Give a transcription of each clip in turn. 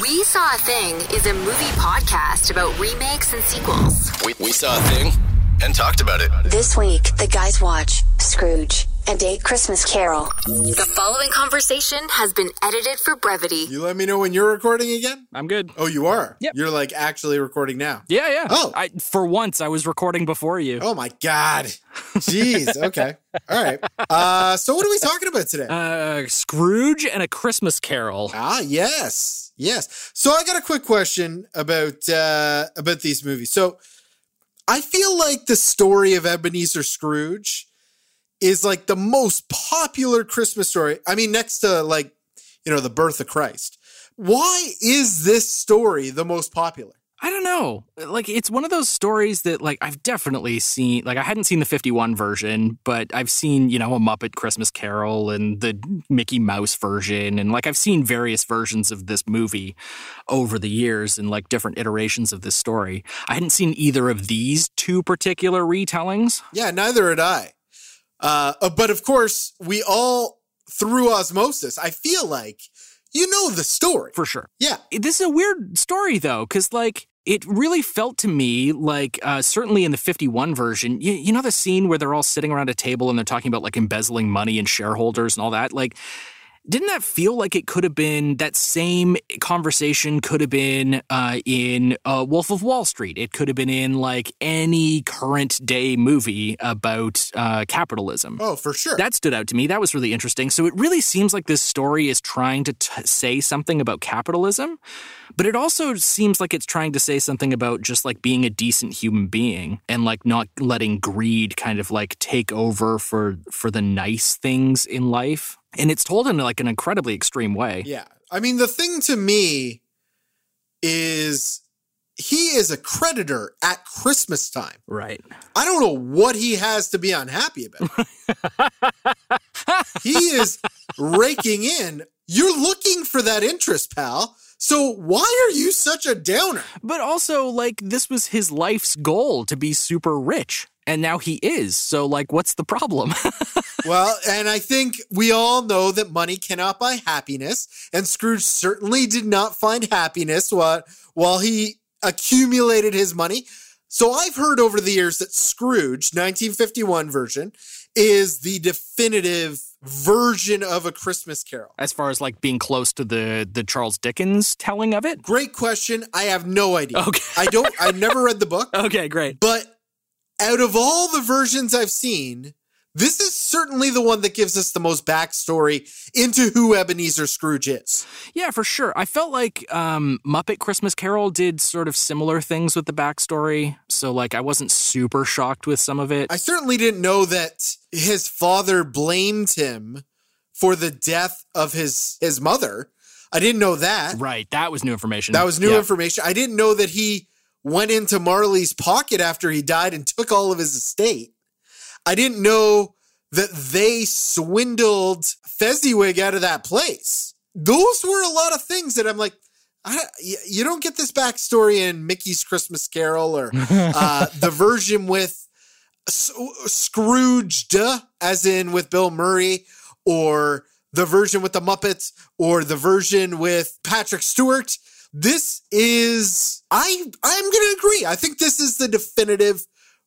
We Saw a Thing is a movie podcast about remakes and sequels. We, we saw a thing and talked about it. This week, the guys watch Scrooge and A Christmas Carol. The following conversation has been edited for brevity. You let me know when you're recording again? I'm good. Oh, you are? Yep. You're like actually recording now. Yeah, yeah. Oh. I, for once, I was recording before you. Oh my God. Jeez. Okay. All right. Uh, so what are we talking about today? Uh, Scrooge and a Christmas Carol. ah, yes. Yes. So I got a quick question about uh about these movies. So I feel like the story of Ebenezer Scrooge is like the most popular Christmas story. I mean, next to like, you know, the birth of Christ. Why is this story the most popular? I don't know. Like, it's one of those stories that, like, I've definitely seen. Like, I hadn't seen the 51 version, but I've seen, you know, a Muppet Christmas Carol and the Mickey Mouse version. And, like, I've seen various versions of this movie over the years and, like, different iterations of this story. I hadn't seen either of these two particular retellings. Yeah, neither had I. Uh, uh, but of course, we all, through osmosis, I feel like you know the story. For sure. Yeah. This is a weird story though, because like it really felt to me like uh, certainly in the 51 version, you, you know the scene where they're all sitting around a table and they're talking about like embezzling money and shareholders and all that. Like, didn't that feel like it could have been that same conversation could have been uh, in uh, Wolf of Wall Street? It could have been in like any current day movie about uh, capitalism. Oh, for sure. That stood out to me. That was really interesting. So it really seems like this story is trying to t- say something about capitalism, but it also seems like it's trying to say something about just like being a decent human being and like not letting greed kind of like take over for for the nice things in life. And it's told in like an incredibly extreme way. yeah. I mean, the thing to me is he is a creditor at Christmas time. Right. I don't know what he has to be unhappy about. he is raking in. You're looking for that interest, pal. So why are you such a downer? But also like this was his life's goal to be super rich. And now he is. So like what's the problem? Well, and I think we all know that money cannot buy happiness, and Scrooge certainly did not find happiness while while he accumulated his money. So I've heard over the years that Scrooge, 1951 version, is the definitive version of a Christmas Carol. as far as like being close to the the Charles Dickens telling of it? Great question. I have no idea. Okay. I don't. I've never read the book, Okay, great. but out of all the versions I've seen, this is certainly the one that gives us the most backstory into who Ebenezer Scrooge is. Yeah, for sure. I felt like um, Muppet Christmas Carol did sort of similar things with the backstory. So, like, I wasn't super shocked with some of it. I certainly didn't know that his father blamed him for the death of his his mother. I didn't know that. right. That was new information. That was new Yeah. information. I didn't know that he went into Marley's pocket after he died and took all of his estate. I didn't know that they swindled Fezziwig out of that place. Those were a lot of things that I'm like, I, you don't get this backstory in Mickey's Christmas Carol or uh, the version with S- Scrooged, as in with Bill Murray, or the version with the Muppets, or the version with Patrick Stewart. This is I I'm gonna agree. I think this is the definitive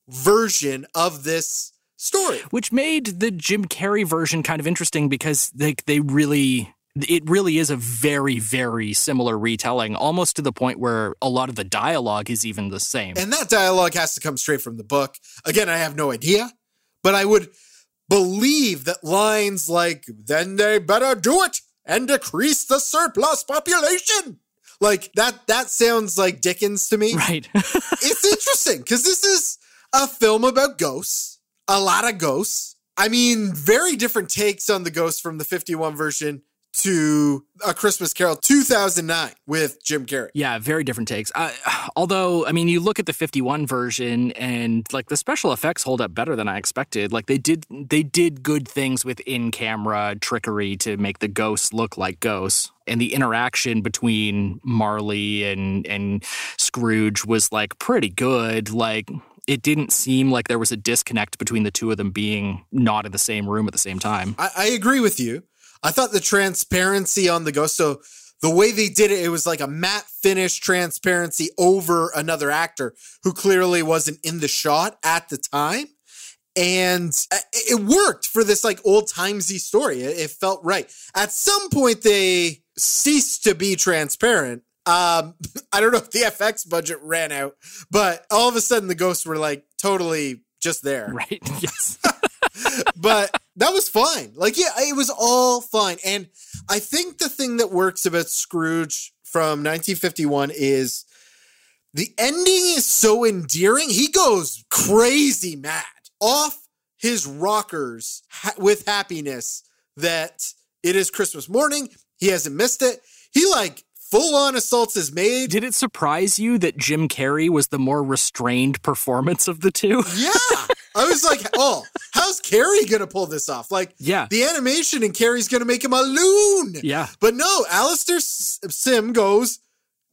version of this story. Which made the Jim Carrey version kind of interesting because they, they really. It really is a very, very similar retelling, almost to the point where a lot of the dialogue is even the same. And that dialogue has to come straight from the book. Again, I have no idea, but I would believe that lines like, then they better do it and decrease the surplus population. Like that, that sounds like Dickens to me. right. It's interesting because this is a film about ghosts, a lot of ghosts. I mean, very different takes on the ghosts from the 51 version to A Christmas Carol 2009 with Jim Carrey. Yeah, very different takes. Uh, although, I mean, you look at the 51 version and like the special effects hold up better than I expected. Like they did they did good things with in-camera trickery to make the ghosts look like ghosts. And the interaction between Marley and and Scrooge was like pretty good. Like it didn't seem like there was a disconnect between the two of them being not in the same room at the same time. I, I agree with you. I thought the transparency on the ghost, so the way they did it, it was like a matte finish transparency over another actor who clearly wasn't in the shot at the time. And uh, it worked for this like old timesy story. It, it felt right. At some point, they ceased to be transparent. Um, I don't know if the FX budget ran out, but all of a sudden the ghosts were like totally just there. Right. Yes. but that was fine. Like, yeah, it was all fine. And I think the thing that works about Scrooge from 1951 is the ending is so endearing. He goes crazy mad off his rockers ha- with happiness that it is Christmas morning. He hasn't missed it. He like full on assaults his maid. Did it surprise you that Jim Carrey was the more restrained performance of the two? Yeah. I was like, oh, how's Carrey gonna pull this off? Like, Yeah. the animation and Carrey's gonna make him a loon. Yeah. But no, Alastair Sim goes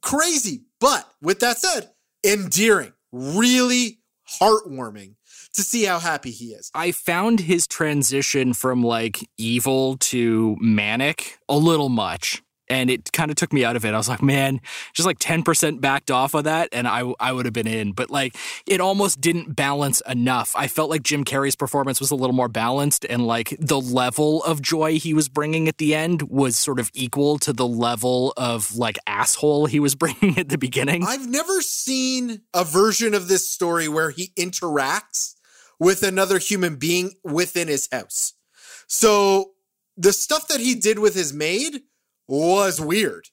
crazy. But with that said, endearing, really heartwarming to see how happy he is. I found his transition from like evil to manic a little much. And it kind of took me out of it. I was like, man, just like 10% backed off of that, and I, I would have been in. But like, it almost didn't balance enough. I felt like Jim Carrey's performance was a little more balanced, and like the level of joy he was bringing at the end was sort of equal to the level of like asshole he was bringing at the beginning. I've never seen a version of this story where he interacts with another human being within his house. So the stuff that he did with his maid was weird.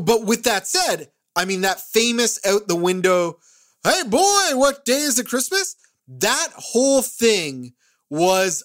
But with that said, I mean, that famous out the window, hey boy, what day is it Christmas? That whole thing was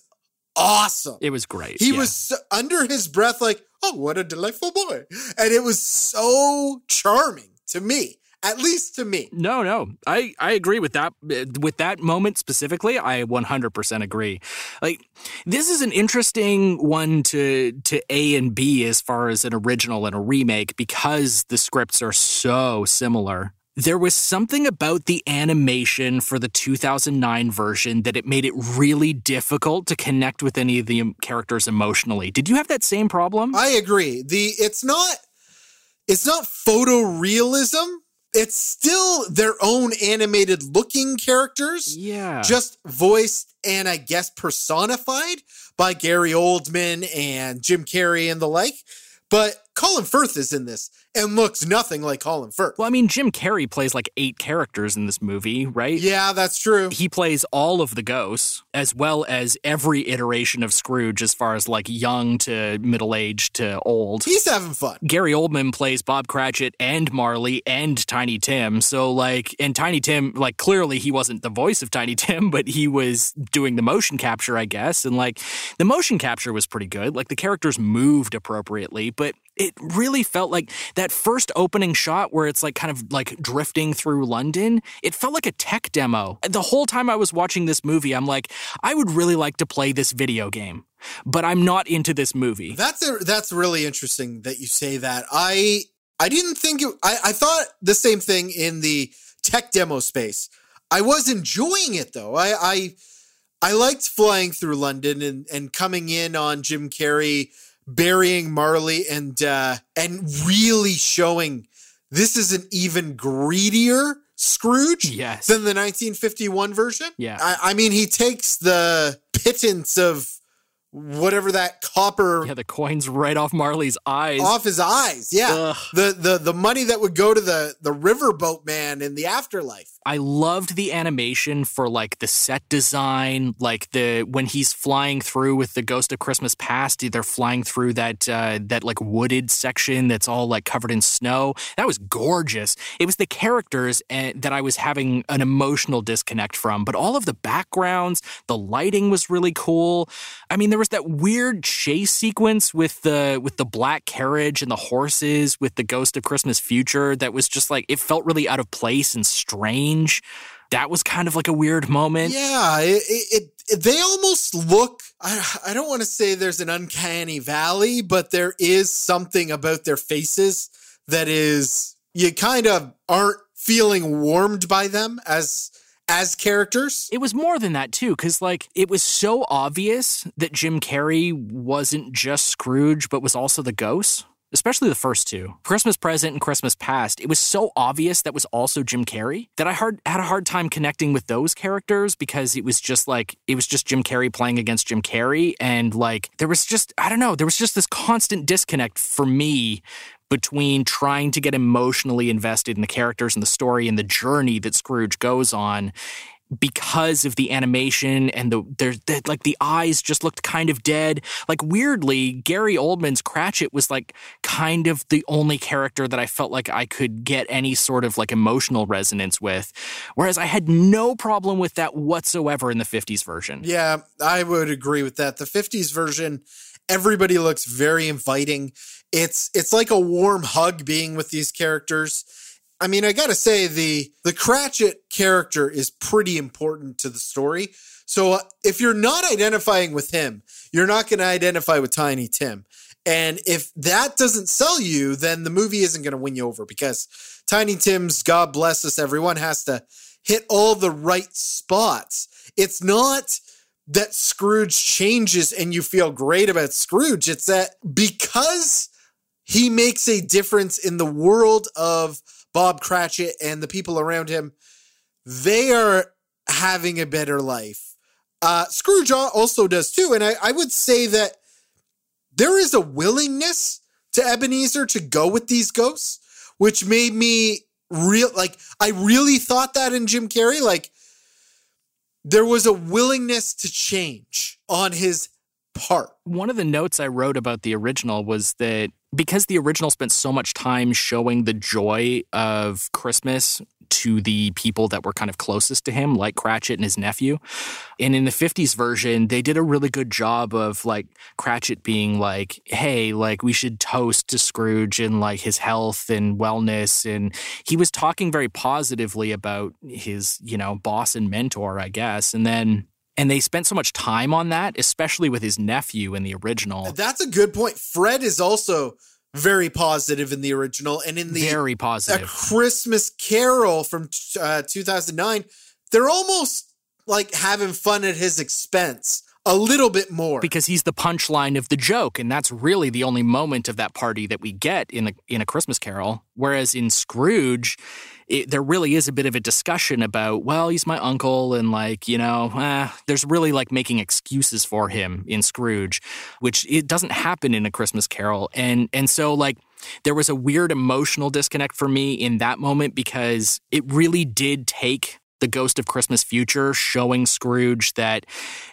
awesome. it was great. He yeah. was so, under his breath, like, oh, what a delightful boy. And it was so charming to me, at least to me. No, no. I, I agree with that uh, with that moment specifically. I 100% agree. Like this is an interesting one to to A and B as far as an original and a remake because the scripts are so similar. There was something about the animation for the 2009 version that it made it really difficult to connect with any of the characters emotionally. Did you have that same problem? I agree. The it's not it's not photorealism. It's still their own animated looking characters. yeah. just voiced and I guess personified by Gary Oldman and Jim Carrey and the like. But Colin Firth is in this and looks nothing like Colin Firth. well, I mean, Jim Carrey plays like eight characters in this movie, right? Yeah, that's true. he plays all of the ghosts as well as every iteration of Scrooge as far as like young to middle aged to old. He's having fun. Gary Oldman plays Bob Cratchit and Marley and Tiny Tim. So like and Tiny Tim like clearly he wasn't the voice of Tiny Tim, but he was doing the motion capture, I guess. And like the motion capture was pretty good. Like the characters moved appropriately, but it really felt like that first opening shot where it's like kind of like drifting through London. It felt like a tech demo. The whole time I was watching this movie, I'm like, I would really like to play this video game, but I'm not into this movie. That's a, that's really interesting that you say that. I I didn't think it, I I thought the same thing in the tech demo space. I was enjoying it though. I I I liked flying through London and and coming in on Jim Carrey burying Marley and uh and really showing this is an even greedier Scrooge Yes. than the 1951 version. Yeah. I, I mean, he takes the pittance of whatever that copper Yeah, the coins right off Marley's eyes. off his eyes. Yeah. Ugh. The the the money that would go to the the riverboat man in the afterlife. I loved the animation for like the set design, like the when he's flying through with the Ghost of Christmas Past, they're flying through that uh, that like wooded section that's all like covered in snow. That was gorgeous. It was the characters uh, that I was having an emotional disconnect from, but all of the backgrounds, the lighting was really cool. I mean, there was that weird chase sequence with the with the black carriage and the horses with the Ghost of Christmas Future that was just like it felt really out of place and strange. That was kind of like a weird moment. Yeah, it, it, it they almost look I I don't want to say there's an uncanny valley, but there is something about their faces that is you kind of aren't feeling warmed by them as as characters. It was more than that too, because like it was so obvious that Jim Carrey wasn't just Scrooge, but was also the ghost. Especially the first two, Christmas Present and Christmas Past, it was so obvious that was also Jim Carrey that I hard, had a hard time connecting with those characters because it was just like, it was just Jim Carrey playing against Jim Carrey. And like, there was just, I don't know, there was just this constant disconnect for me between trying to get emotionally invested in the characters and the story and the journey that Scrooge goes on because of the animation and the there's the, like the eyes just looked kind of dead. Like weirdly, Gary Oldman's Cratchit was like kind of the only character that I felt like I could get any sort of like emotional resonance with. Whereas I had no problem with that whatsoever in the 50s version. Yeah, I would agree with that. The 50s version, everybody looks very inviting. It's it's like a warm hug being with these characters I mean, I gotta say the the Cratchit character is pretty important to the story. So uh, if you're not identifying with him, you're not going to identify with Tiny Tim. And if that doesn't sell you, then the movie isn't going to win you over because Tiny Tim's God bless us, everyone has to hit all the right spots. It's not that Scrooge changes and you feel great about Scrooge. It's that because he makes a difference in the world of Bob Cratchit and the people around him, they are having a better life. Uh, Scrooge also does too. And I, I would say that there is a willingness to Ebenezer to go with these ghosts, which made me real like I really thought that in Jim Carrey. Like there was a willingness to change on his part. One of the notes I wrote about the original was that because the original spent so much time showing the joy of Christmas to the people that were kind of closest to him, like Cratchit and his nephew. And in the 50s version, they did a really good job of like Cratchit being like, hey, like we should toast to Scrooge and like his health and wellness. And he was talking very positively about his, you know, boss and mentor, I guess. And then and they spent so much time on that, especially with his nephew in the original. That's a good point. Fred is also very positive in the original, and in the very positive a Christmas Carol from uh, 2009, they're almost like having fun at his expense a little bit more because he's the punchline of the joke and that's really the only moment of that party that we get in a in a Christmas carol whereas in Scrooge it, there really is a bit of a discussion about, well, he's my uncle, and like, you know, eh, there's really like making excuses for him in Scrooge, which it doesn't happen in A Christmas Carol. And, and so, like, there was a weird emotional disconnect for me in that moment because it really did take the Ghost of Christmas Future, showing Scrooge that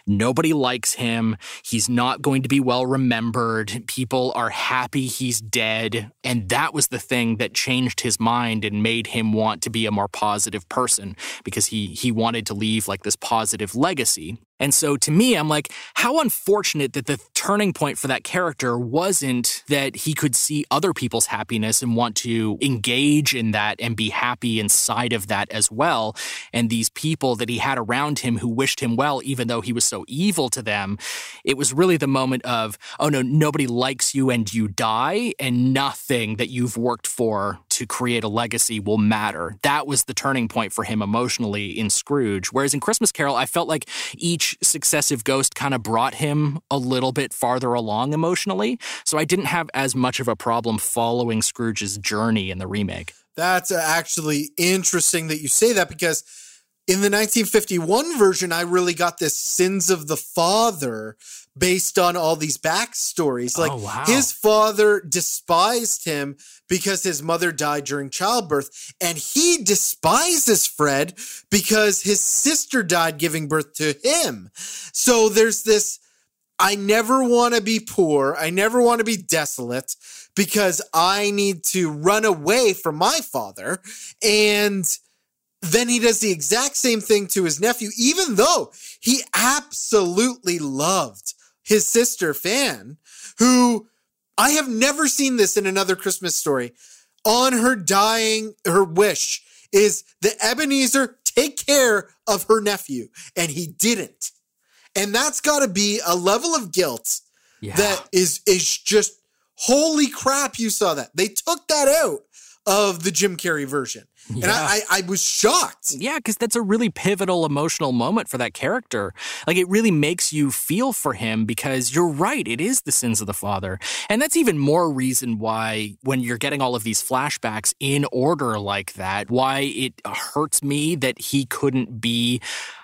nobody likes him. He's not going to be well remembered. People are happy he's dead. And that was the thing that changed his mind and made him want to be a more positive person because he, he wanted to leave like this positive legacy. And so to me, I'm like, how unfortunate that the turning point for that character wasn't that he could see other people's happiness and want to engage in that and be happy inside of that as well. And these people that he had around him who wished him well, even though he was so evil to them, it was really the moment of, oh no, nobody likes you and you die, and nothing that you've worked for to create a legacy will matter. That was the turning point for him emotionally in Scrooge. Whereas in Christmas Carol, I felt like each successive ghost kind of brought him a little bit farther along emotionally. So I didn't have as much of a problem following Scrooge's journey in the remake. That's actually interesting that you say that because in the 1951 version, I really got this sins of the father based on all these backstories. Like oh, wow. his father despised him because his mother died during childbirth, and he despises Fred because his sister died giving birth to him. So there's this I never want to be poor. I never want to be desolate because I need to run away from my father. And then he does the exact same thing to his nephew, even though he absolutely loved his sister Fan, who I have never seen this in another Christmas story. On her dying, her wish is that Ebenezer take care of her nephew, and he didn't. And that's got to be a level of guilt yeah. that is is just holy crap. You saw that they took that out of the Jim Carrey version. And I, I, I was shocked. Yeah, because that's a really pivotal emotional moment for that character. Like, it really makes you feel for him because you're right, it is the sins of the father. And that's even more reason why, when you're getting all of these flashbacks in order like that, why it hurts me that he couldn't be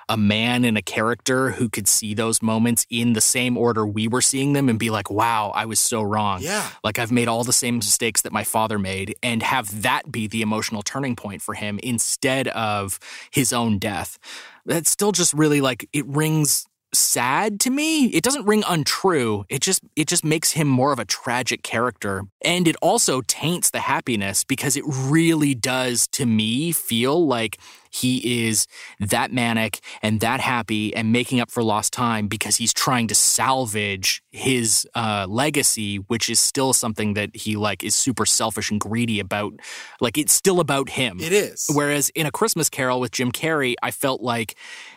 a man and a character who could see those moments in the same order we were seeing them and be like, wow, I was so wrong. Yeah. Like I've made all the same mistakes that my father made and have that be the emotional turning point for him instead of his own death. That's still just really like it rings sad to me. It doesn't ring untrue. It just it just makes him more of a tragic character. And it also taints the happiness because it really does to me feel like he is that manic and that happy and making up for lost time because he's trying to salvage his uh, legacy, which is still something that he like is super selfish and greedy about. Like it's still about him. It is. Whereas in A Christmas Carol with Jim Carrey, I felt like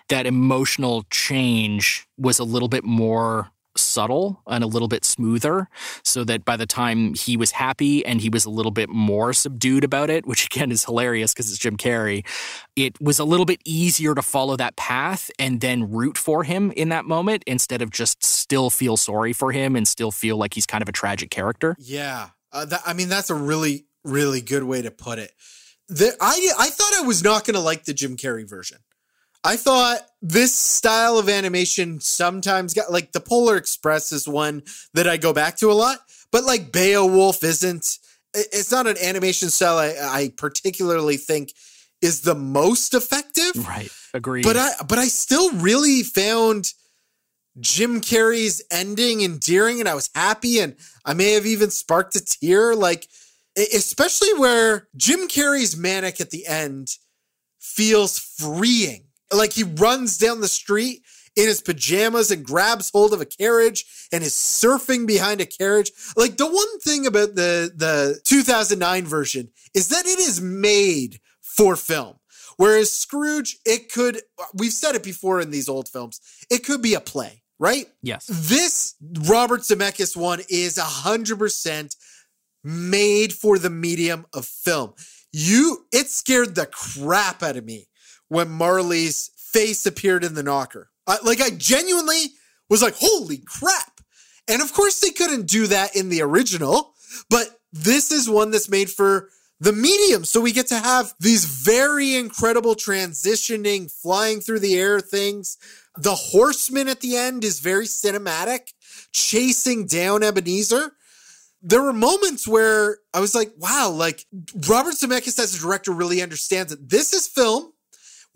that emotional change was a little bit more subtle and a little bit smoother so that by the time he was happy and he was a little bit more subdued about it which again is hilarious because it's Jim Carrey it was a little bit easier to follow that path and then root for him in that moment instead of just still feel sorry for him and still feel like he's kind of a tragic character Yeah, uh, that, I mean that's a really really good way to put it. The, I I thought I was not going to like the Jim Carrey version. I thought this style of animation sometimes got like the Polar Express is one that I go back to a lot, but like Beowulf isn't. It's not an animation style I, I particularly think is the most effective. right agreed But I but I still really found Jim Carrey's ending endearing and I was happy and I may have even sparked a tear like especially where Jim Carrey's manic at the end feels freeing. Like he runs down the street in his pajamas and grabs hold of a carriage and is surfing behind a carriage. Like the one thing about the the 2009 version is that it is made for film. Whereas Scrooge, it could we've said it before in these old films, it could be a play, right? yes This Robert Zemeckis one is 100% made for the medium of film. You it scared the crap out of me when Marley's face appeared in the knocker. I, like I genuinely was like, "Holy crap." And of course they couldn't do that in the original, but this is one that's made for the medium. So we get to have these very incredible transitioning, flying through the air things. The horseman at the end is very cinematic, chasing down Ebenezer. There were moments where I was like, wow, like Robert Zemeckis as a director really understands that this is film.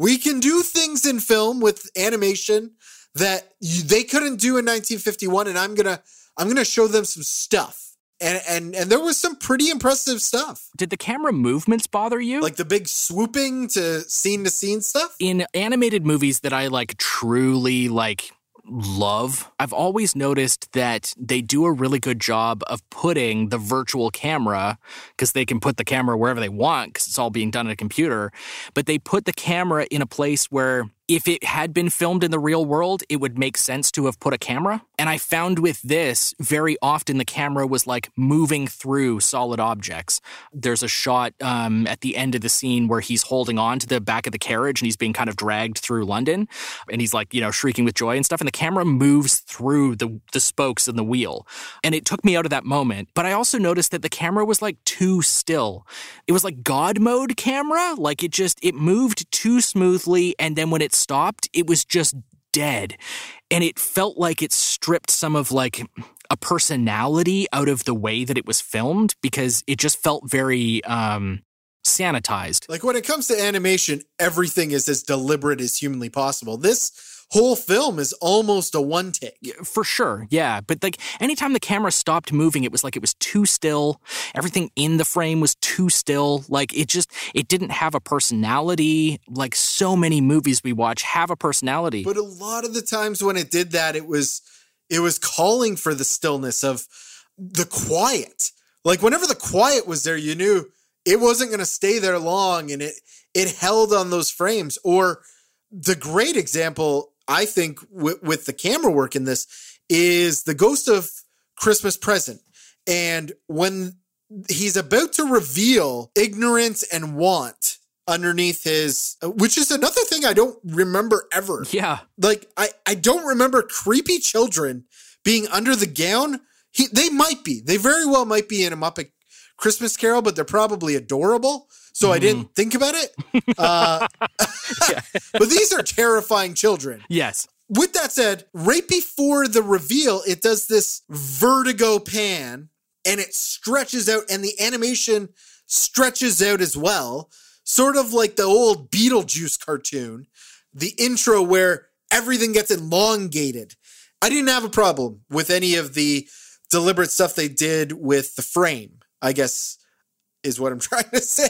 We can do things in film with animation that you, they couldn't do in 1951 and I'm going to I'm to show them some stuff. And and and there was some pretty impressive stuff. did the camera movements bother you Like the big swooping to scene to scene stuff. in animated movies that I like truly like love, I've always noticed that they do a really good job of putting the virtual camera because they can put the camera wherever they want because it's all being done on a computer, but they put the camera in a place where if it had been filmed in the real world, it would make sense to have put a camera. And I found with this, very often the camera was like moving through solid objects. There's a shot um, at the end of the scene where he's holding on to the back of the carriage and he's being kind of dragged through London. And he's like, you know, shrieking with joy and stuff. And the camera moves through the, the spokes in the wheel. And it took me out of that moment. But I also noticed that the camera was like too still. It was like God mode camera. Like it just, it moved too smoothly. And then when it stopped, it was just dead. And it felt like it stripped some of like a personality out of the way that it was filmed because it just felt very um sanitized. Like when it comes to animation, everything is as deliberate as humanly possible. This whole film is almost a one take. For sure, yeah. But like anytime the camera stopped moving, it was like it was too still. Everything in the frame was too still. Like it just, it didn't have a personality. Like so many movies we watch have a personality. But a lot of the times when it did that, it was it was calling for the stillness of the quiet. Like whenever the quiet was there, you knew it wasn't going to stay there long, and it it held on those frames. Or the great example, I think, with, with the camera work in this is the Ghost of Christmas Present, and when he's about to reveal ignorance and want underneath his which is another thing I don't remember ever. Yeah. Like I I don't remember creepy children being under the gown. He they might be. They very well might be in a Muppet Christmas Carol, but they're probably adorable. So I didn't think about it. Uh, but these are terrifying children. Yes. With that said, right before the reveal, it does this vertigo pan and it stretches out, and the animation stretches out as well, sort of like the old Beetlejuice cartoon, the intro where everything gets elongated. I didn't have a problem with any of the deliberate stuff they did with the frame, I guess is what I'm trying to say.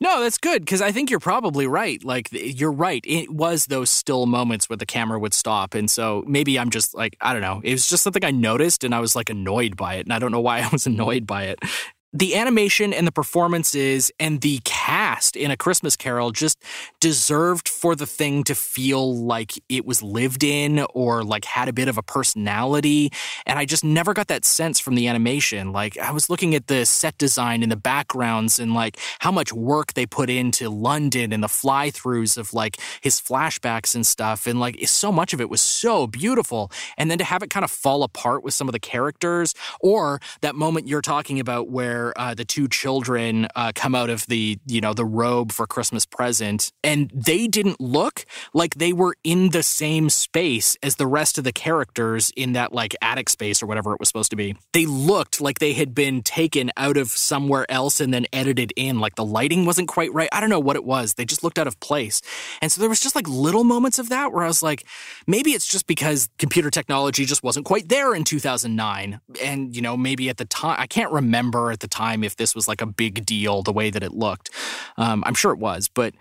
No, that's good because I think you're probably right. Like you're right. It was those still moments where the camera would stop, and so maybe I'm just like I don't know. It was just something I noticed, and I was like annoyed by it, and I don't know why I was annoyed by it the animation and the performances and the cast in A Christmas Carol just deserved for the thing to feel like it was lived in or like had a bit of a personality. And I just never got that sense from the animation. Like I was looking at the set design and the backgrounds and like how much work they put into London and the fly throughs of like his flashbacks and stuff. And like so much of it was so beautiful. And then to have it kind of fall apart with some of the characters or that moment you're talking about where where uh, the two children uh, come out of the you know the robe for Christmas present, and they didn't look like they were in the same space as the rest of the characters in that like attic space or whatever it was supposed to be. They looked like they had been taken out of somewhere else and then edited in. Like the lighting wasn't quite right. I don't know what it was. They just looked out of place, and so there was just like little moments of that where I was like, maybe it's just because computer technology just wasn't quite there in 2009, and you know maybe at the time I can't remember at the time if this was like a big deal the way that it looked. Um, I'm sure it was, but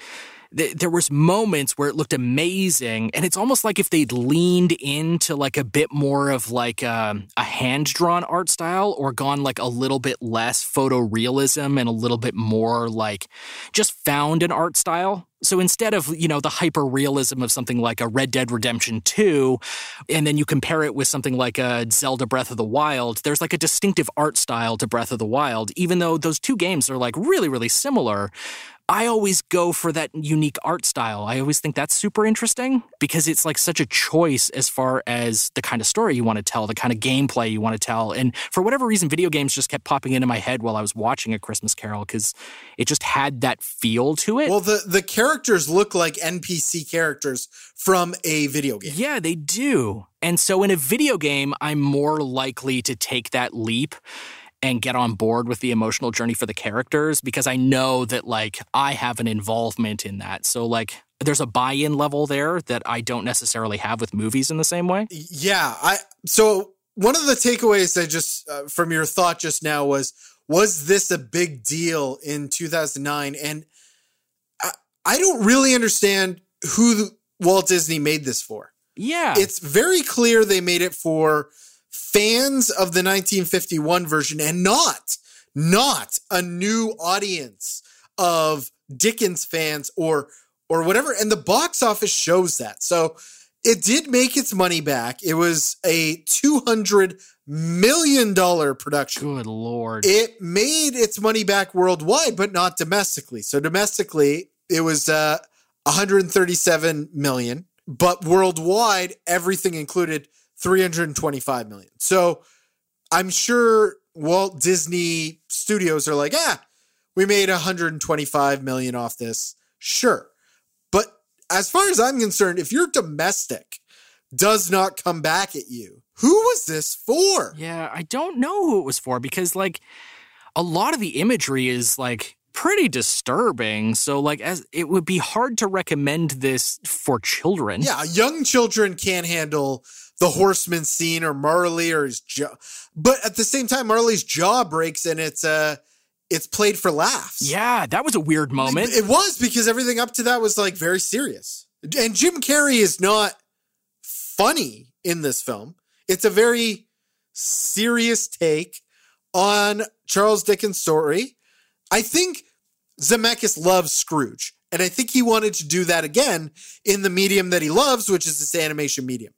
th- there was moments where it looked amazing, and it's almost like if they'd leaned into like a bit more of like um, a hand drawn art style, or gone like a little bit less photorealism and a little bit more like just found an art style so instead of, you know, the hyper realism of something like a Red Dead Redemption 2, and then you compare it with something like a Zelda Breath of the Wild, there's like a distinctive art style to Breath of the Wild, even though those two games are like really, really similar. I always go for that unique art style. I always think that's super interesting because it's like such a choice as far as the kind of story you want to tell, the kind of gameplay you want to tell. And for whatever reason, video games just kept popping into my head while I was watching A Christmas Carol because it just had that feel to it. Well, the, the characters look like NPC characters from a video game. Yeah, they do. And so in a video game, I'm more likely to take that leap and get on board with the emotional journey for the characters because I know that like I have an involvement in that. So like there's a buy-in level there that I don't necessarily have with movies in the same way. Yeah, I so one of the takeaways I just uh, from your thought just now was was this a big deal in 2009 and I, I don't really understand who Walt Disney made this for. Yeah. It's very clear they made it for fans of the 1951 version and not not a new audience of Dickens fans or or whatever and the box office shows that. So it did make its money back. It was a 200 million dollar production. Good lord. It made its money back worldwide but not domestically. So domestically it was uh 137 million, but worldwide everything included 325 million. So I'm sure Walt Disney Studios are like, ah, we made 125 million off this. Sure. But as far as I'm concerned, if your domestic does not come back at you, who was this for? Yeah, I don't know who it was for because like a lot of the imagery is like pretty disturbing. So like as it would be hard to recommend this for children. Yeah, young children can't handle the horseman scene or Marley or his jaw. But at the same time, Marley's jaw breaks and it's uh it's played for laughs. Yeah, that was a weird moment. It was because everything up to that was like very serious. And Jim Carrey is not funny in this film. It's a very serious take on Charles Dickens' story. I think Zemeckis loves Scrooge. And I think he wanted to do that again in the medium that he loves, which is this animation medium.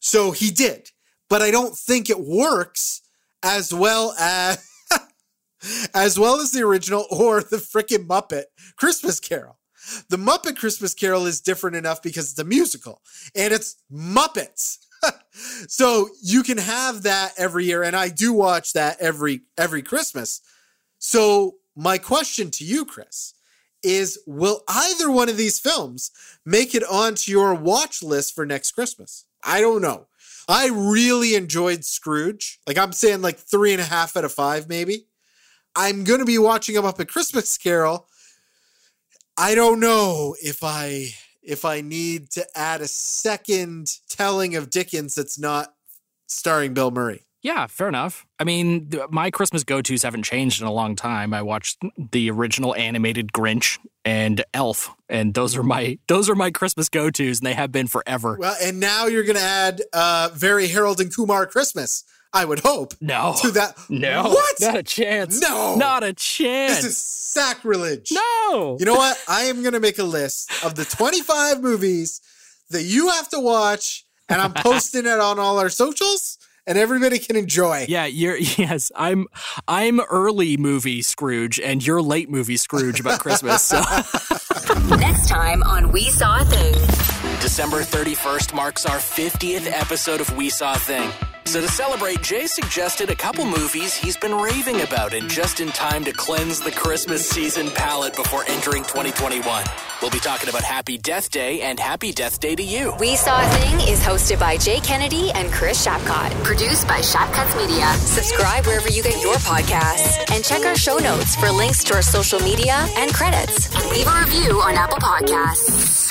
So he did, but I don't think it works as well as as well as the original or the frickin' Muppet Christmas Carol. The Muppet Christmas Carol is different enough because it's a musical and it's Muppets. so you can have that every year and I do watch that every every Christmas. So my question to you Chris is will either one of these films make it onto your watch list for next Christmas? I don't know. I really enjoyed Scrooge. Like I'm saying like three and a half out of five, maybe. I'm gonna be watching him up at Christmas Carol. I don't know if I if I need to add a second telling of Dickens that's not starring Bill Murray. Yeah, fair enough. I mean, my Christmas go tos haven't changed in a long time. I watched the original animated Grinch and Elf, and those are my those are my Christmas go tos, and they have been forever. Well, and now you're going to add uh, very Harold and Kumar Christmas. I would hope. No. To that. No. What? Not a chance. No. Not a chance. This is sacrilege. no. You know what? I am going to make a list of the 25 movies that you have to watch, and I'm posting it on all our socials, and everybody can enjoy. Yeah, you're yes. I'm I'm early movie Scrooge, and you're late movie Scrooge about Christmas. So. Next time on We Saw a Thing. December 31st marks our 50th episode of We Saw a Thing. So to celebrate, Jay suggested a couple movies he's been raving about and just in time to cleanse the Christmas season palette before entering 2021. We'll be talking about Happy Death Day and Happy Death Day 2U. We Saw a Thing is hosted by Jay Kennedy and Chris Shapcott. Produced by Shapcuts Media. Subscribe wherever you get your podcasts. And check our show notes for links to our social media and credits. Leave a review on Apple Podcasts.